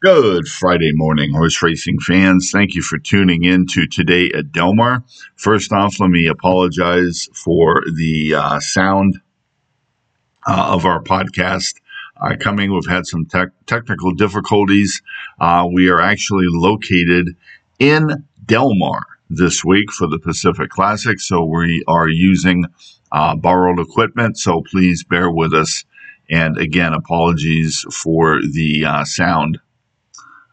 Good Friday morning, horse racing fans. Thank you for tuning in to today at Del Mar. First off, let me apologize for the uh, sound uh, of our podcast uh, coming. We've had some tech technical difficulties. Uh, we are actually located in Del Mar this week for the Pacific Classic, so we are using uh, borrowed equipment. So please bear with us. And again, apologies for the uh, sound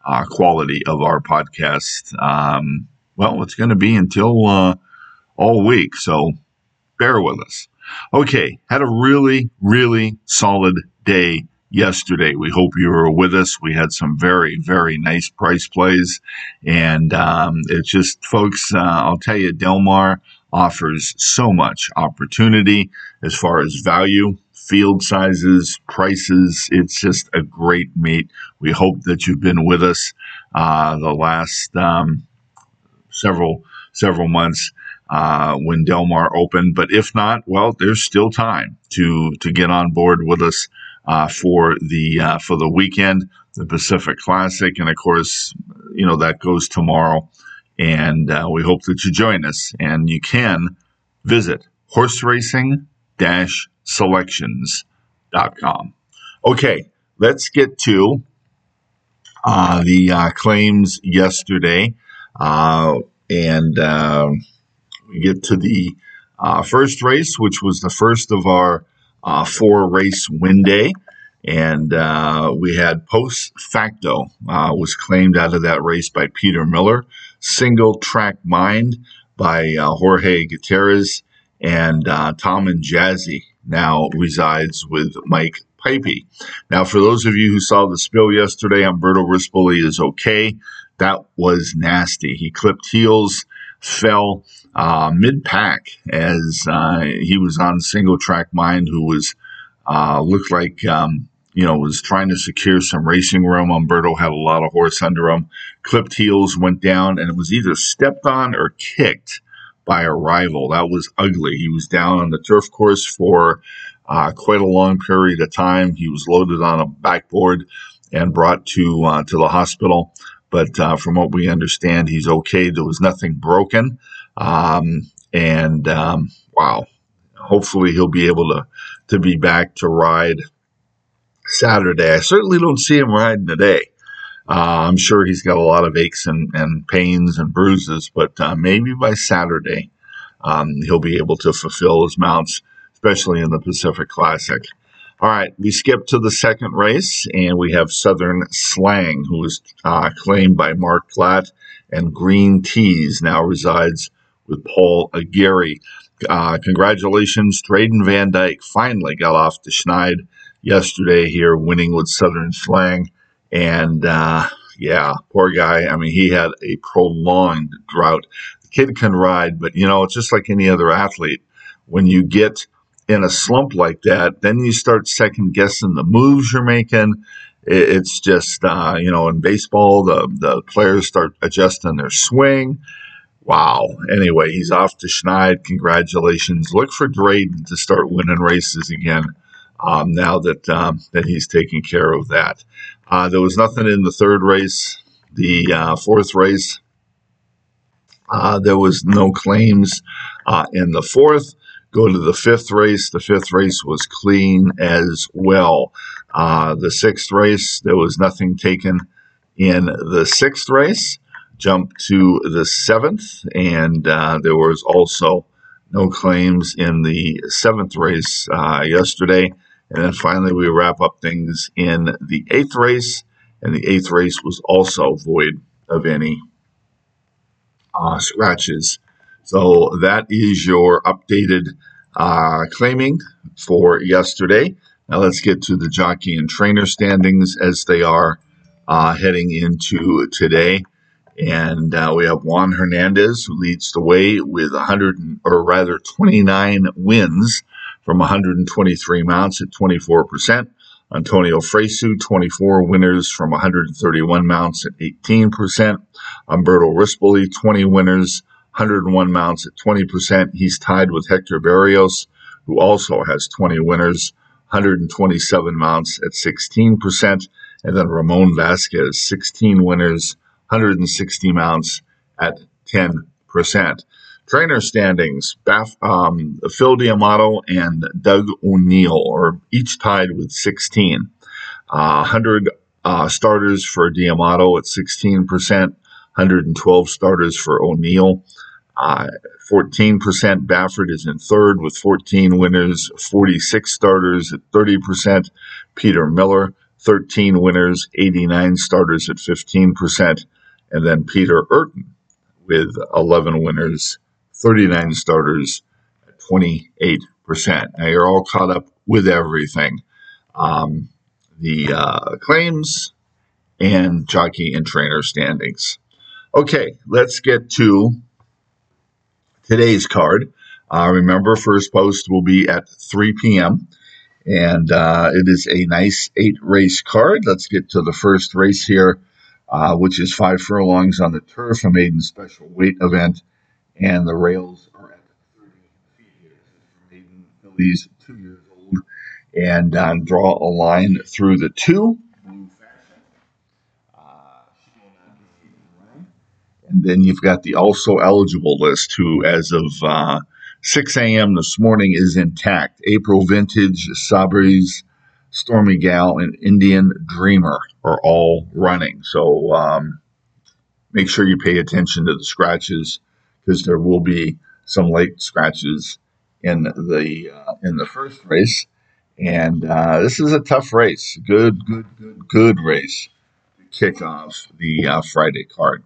uh, quality of our podcast. Um, well, it's going to be until uh, all week, so bear with us. Okay, had a really, really solid day yesterday. We hope you were with us. We had some very, very nice price plays, and um, it's just, folks. Uh, I'll tell you, Del Mar offers so much opportunity as far as value field sizes, prices. It's just a great meet. We hope that you've been with us uh, the last um, several several months uh, when Del Mar opened. But if not, well, there's still time to to get on board with us uh, for the uh, for the weekend, the Pacific Classic, and of course, you know that goes tomorrow. And uh, we hope that you join us. And you can visit horse racing selections.com. Okay, let's get to uh, the uh, claims yesterday. Uh, and um, we get to the uh, first race, which was the first of our uh, four race win day. And uh, we had post facto was claimed out of that race by Peter Miller. Single track mind by Jorge Gutierrez and Tom and Jazzy now resides with Mike Puype. Now, for those of you who saw the spill yesterday, Umberto Rispoli is okay. That was nasty. He clipped heels, fell uh, mid pack as uh, he was on single track mind, who was uh, looked like um, you know was trying to secure some racing room. Umberto had a lot of horse under him. Clipped heels went down, and it was either stepped on or kicked by a rival. That was ugly. He was down on the turf course for uh, quite a long period of time. He was loaded on a backboard and brought to uh, to the hospital. But uh, from what we understand, he's okay. There was nothing broken, um, and um, wow, hopefully he'll be able to to be back to ride Saturday. I certainly don't see him riding today. Uh, I'm sure he's got a lot of aches and, and pains and bruises, but uh, maybe by Saturday um, he'll be able to fulfill his mounts, especially in the Pacific Classic. All right, we skip to the second race, and we have Southern Slang, who was uh, claimed by Mark Glatt, and Green Tees now resides with Paul Aguirre. Uh, congratulations, Drayden Van Dyke finally got off the schneid yesterday here, winning with Southern Slang. And uh, yeah, poor guy. I mean, he had a prolonged drought. The kid can ride, but you know, it's just like any other athlete. When you get in a slump like that, then you start second guessing the moves you're making. It's just, uh, you know, in baseball, the, the players start adjusting their swing. Wow. Anyway, he's off to Schneid. Congratulations. Look for Drayden to start winning races again um, now that um, that he's taking care of that. Uh, there was nothing in the third race. The uh, fourth race, uh, there was no claims uh, in the fourth. Go to the fifth race. The fifth race was clean as well. Uh, the sixth race, there was nothing taken in the sixth race. Jump to the seventh, and uh, there was also no claims in the seventh race yesterday. And then finally, we wrap up things in the eighth race, and the eighth race was also void of any uh, scratches. So that is your updated uh, claiming for yesterday. Now let's get to the jockey and trainer standings as they are uh, heading into today. And uh, we have Juan Hernandez who leads the way with 100, or rather 29 wins from 123 mounts at 24%. Antonio Fresu, 24 winners from 131 mounts at 18%. Umberto Rispoli, 20 winners, 101 mounts at 20%. He's tied with Hector Berrios, who also has 20 winners, 127 mounts at 16%. And then Ramon Vasquez, 16 winners, 160 mounts at 10%. Trainer standings, Baff, um, Phil D'Amato and Doug O'Neill are each tied with 16. Uh, 100 uh, starters for D'Amato at 16%, 112 starters for O'Neill. Uh, 14% Baffert is in third with 14 winners, 46 starters at 30%. Peter Miller, 13 winners, 89 starters at 15%. And then Peter Eurton with 11 winners, 39 starters at 28%. Now you're all caught up with everything. Um, the uh, claims and jockey and trainer standings. Okay, let's get to today's card. Uh, remember, first post will be at 3 p.m. And uh, it is a nice eight race card. Let's get to the first race here, uh, which is five furlongs on the turf, a maiden special weight event. And the rails are at 30 feet here. maiden two years old. And uh, draw a line through the two. And then you've got the also eligible list, who, as of uh, 6 a.m. this morning, is intact. April Vintage, Sabres, Stormy Gal, and Indian Dreamer are all running. So um, make sure you pay attention to the scratches because there will be some late scratches in the uh, in the first race. And uh, this is a tough race. Good, good, good, good race to kick off the uh, Friday card.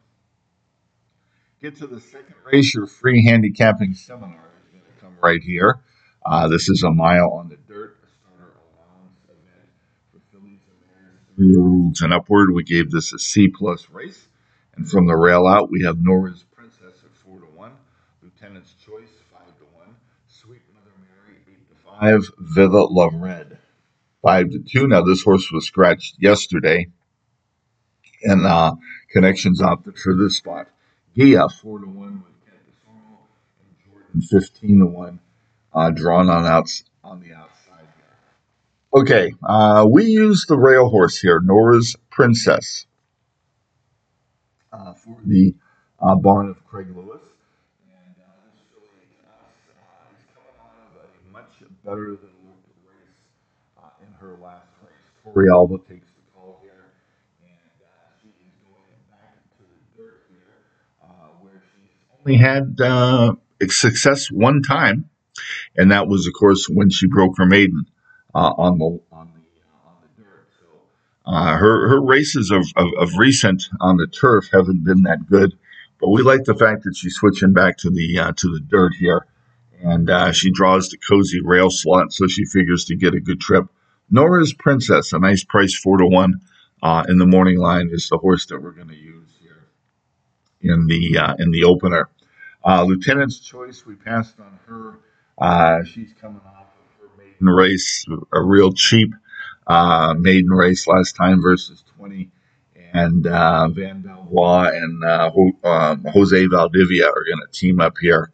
Get to the second race, your free handicapping seminar is going to come right here. Uh, this is a mile on the dirt, a starter allowance event for fillies and mares, and upward. We gave this a C plus race, and from the rail out, we have Nora's Princess at four to one, Lieutenant's Choice five to one, Sweet Mother Mary eight to five, Viva La Red five to two. Now this horse was scratched yesterday, and uh, connections opted for this spot. Gia four to one with Ken Desormeaux and Jordan fifteen to one, uh, drawn on outs on the outside. Okay, uh, we use the rail horse here, Nora's Princess, uh, for the uh, barn of Craig Lewis. And uh, this filly uh, is coming out of a much better than looked race in her last race. Tori Alba takes the call here, and uh, she is going back to the dirt here, uh, where she's only had uh, success one time, and that was, of course, when she broke her maiden uh, on the on the uh, on the dirt. So uh, her her races of, of, of recent on the turf haven't been that good, but we like the fact that she's switching back to the uh, to the dirt here, and uh, she draws the cozy rail slot, so she figures to get a good trip. Nora's Princess, a nice price, four to one. in the morning line is the horse that we're going to use here in the uh, in the opener. Uh, Lieutenant's Choice, we passed on her. Uh, she's coming off of her maiden race, a real cheap uh, maiden race last time versus 20. And uh, Vann Belvoir and uh, um, Jose Valdivia are going to team up here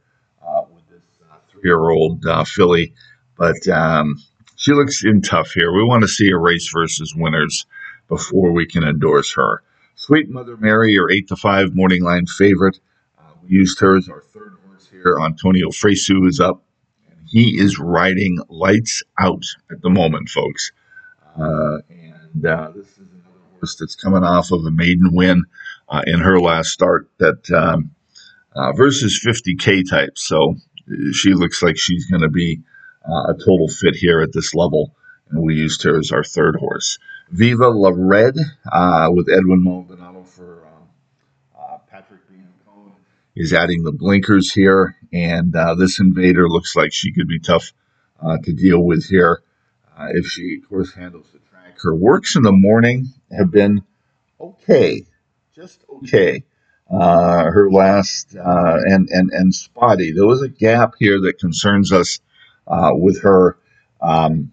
year old filly. But um, she looks in tough here. We want to see a race versus winners before we can endorse her. Sweet Mother Mary, your 8 to 5 morning line favorite. Uh, we used her as our third horse here. Antonio Fresu is up. And he is riding lights out at the moment, folks. Uh, and uh, this is another horse that's coming off of a maiden win uh, in her last start that um, uh, versus 50K type. So uh, she looks like she's going to be a total fit here at this level. And we used her as our third horse. Viva La Red uh, with Edwin Maldonado for uh, uh, Patrick Biancone is adding the blinkers here, and uh, this invader looks like she could be tough uh, to deal with here uh, if she, of course, handles the track. Her works in the morning have been okay, just okay. Her last and and and spotty. There was a gap here that concerns us with her. Um,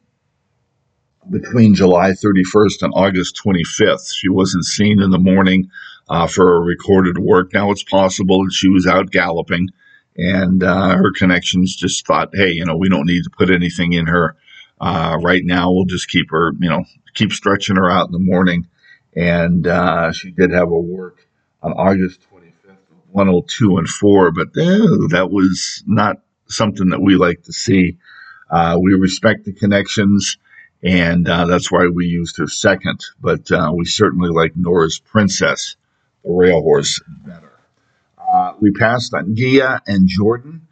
between July 31st and August 25th. She wasn't seen in the morning uh, for a recorded work. Now it's possible that she was out galloping and uh, her connections just thought, hey, you know, we don't need to put anything in her uh, right now. We'll just keep her, you know, keep stretching her out in the morning and uh, she did have a work on August 25th, 102 and 4, but eh, that was not something that we like to see. Uh, we respect the connections, and uh, that's why we used her second, but uh, we certainly like Nora's Princess, the rail horse, better. Uh, we passed on Gia and Jordan.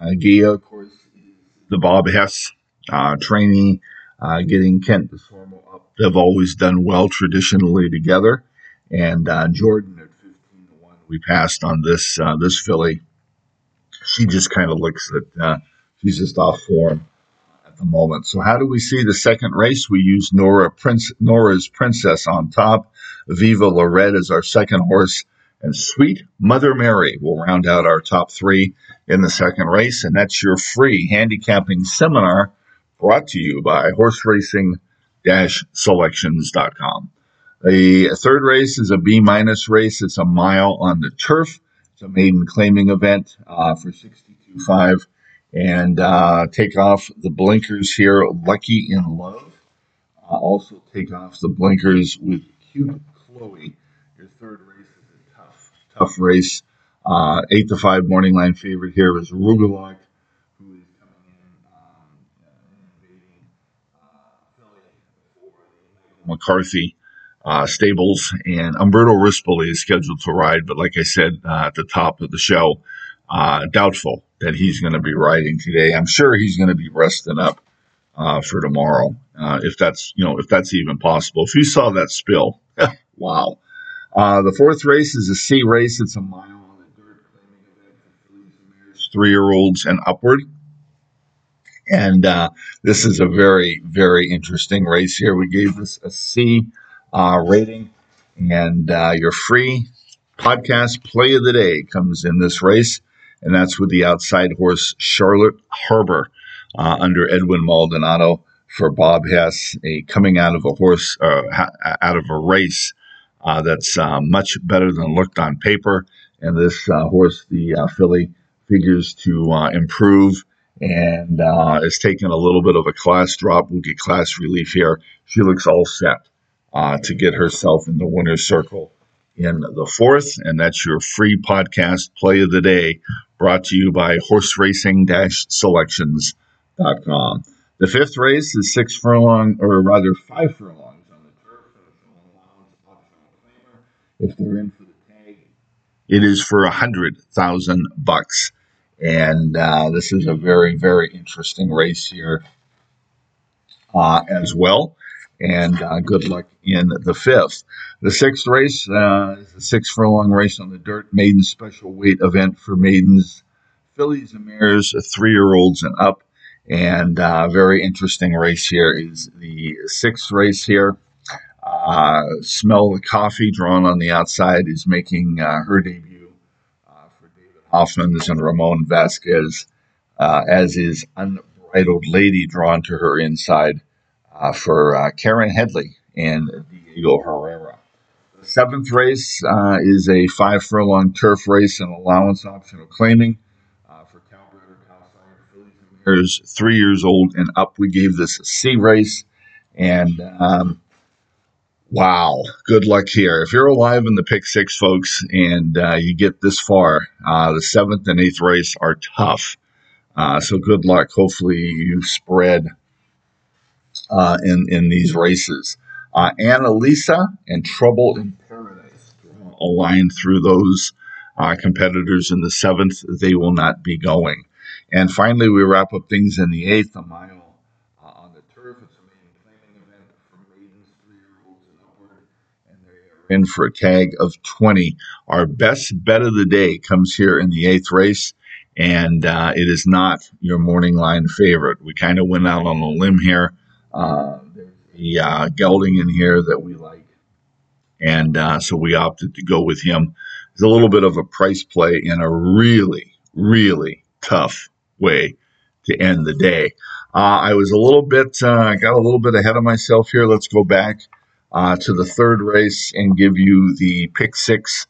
Uh, Gia, of course, the Bob Hess uh, trainee, getting Kent Desormeaux up. They've always done well traditionally together. And Jordan at 15 to 1, we passed on this uh, this filly. She just kind of looks that uh, she's just off form at the moment. So, how do we see the second race? We use Nora Prince, Nora's Princess on top. Viva La Red is our second horse. And Sweet Mother Mary will round out our top three in the second race. And that's your free handicapping seminar brought to you by horseracing-selections.com. The third race is a B minus race. It's a mile on the turf. It's a maiden claiming event uh, for 62.5. And uh, take off the blinkers here, Lucky in Love. Uh, also take off the blinkers with Cute Chloe. Your third race is a tough tough race. Uh, eight to five morning line favorite here is Rugelach, who is coming in um, invading uh, McCarthy uh, stables, and Umberto Rispoli is scheduled to ride, but like I said uh, at the top of the show, uh, doubtful that he's going to be riding today. I'm sure he's going to be resting up uh, for tomorrow, if that's you know if that's even possible. If you saw that spill, wow. Uh, the fourth race is a C race. It's a mile on the dirt, event for fillies and upward. And uh, this is a very, very interesting race here. We gave this a C uh, rating, and uh, your free podcast play of the day comes in this race, and that's with the outside horse Charlotte Harbor uh, under Edwin Maldonado for Bob Hess, a coming out of a horse uh, out of a race uh, that's uh, much better than looked on paper. And this horse, the filly, figures to improve and uh, is taking a little bit of a class drop. We'll get class relief here. She looks all set to get herself in the winner's circle in the fourth. And that's your free podcast play of the day brought to you by horseracing-selections.com. The fifth race is six furlong, or rather five furlong if they're in for the tag. It is for a hundred thousand bucks, and uh, this is a very very interesting race here uh, as well. And uh, good luck in the fifth. The sixth race uh, is the six furlong race on the dirt maiden special weight event for maidens, fillies and mares, three year olds and up. And uh, very interesting race here is the sixth race here. Uh, smell the coffee drawn on the outside is making uh, her debut uh, for David Hofmans and Ramon Vasquez, as is Unbridled Lady drawn to her inside uh, for uh, Karen Headley and Diego Herrera. The seventh race is a five furlong turf race and allowance optional claiming for Calbred or Fillies three years old and up. We gave this a C race. And um, Wow. Good luck here. If you're alive in the pick six, folks, and uh, you get this far, uh, the seventh and eighth race are tough. Uh, so good luck. Hopefully you spread uh, in, in these races. Uh, Annalisa and Trouble in Paradise a line through those uh, competitors in the seventh. They will not be going. And finally, we wrap up things in the eighth, a mile on the turf. It's a main planning event from ladies. And under and they're in for a tag of 20. Our best bet of the day comes here in the eighth race, and uh, it is not your morning line favorite. We kind of went out on a limb here. Uh, there's a uh, gelding in here that we like, and uh, so we opted to go with him. It's a little bit of a price play in a really, really tough way to end the day. Uh, I was a little bit, uh, got a little bit ahead of myself here. Let's go back to the third race and give you the pick six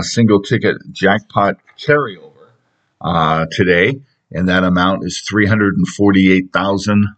single ticket jackpot carryover today. And that amount is $348,523. And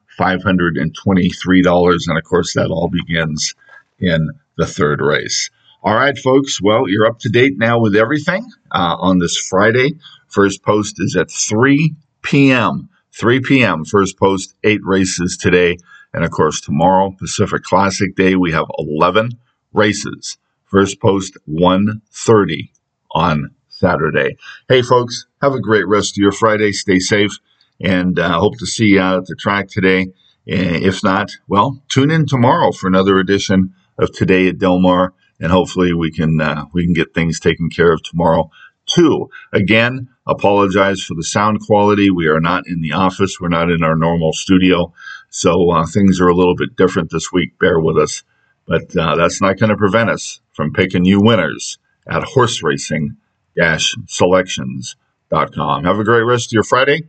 of course, that all begins in the third race. All right, folks. Well, you're up to date now with everything uh, on this Friday. First post is at 3 p.m. 3 p.m. First post, eight races today. And of course, tomorrow, Pacific Classic Day, we have 11 races. First post, 1.30 on Saturday. Hey, folks, have a great rest of your Friday. Stay safe and uh, hope to see you out at the track today. If not, well, tune in tomorrow for another edition of Today at Del Mar, and hopefully we can uh, we can get things taken care of tomorrow too. Again, apologize for the sound quality. We are not in the office. We're not in our normal studio, so uh, things are a little bit different this week. Bear with us, but uh, that's not going to prevent us from picking you winners at horse racing selections.com. Have a great rest of your Friday.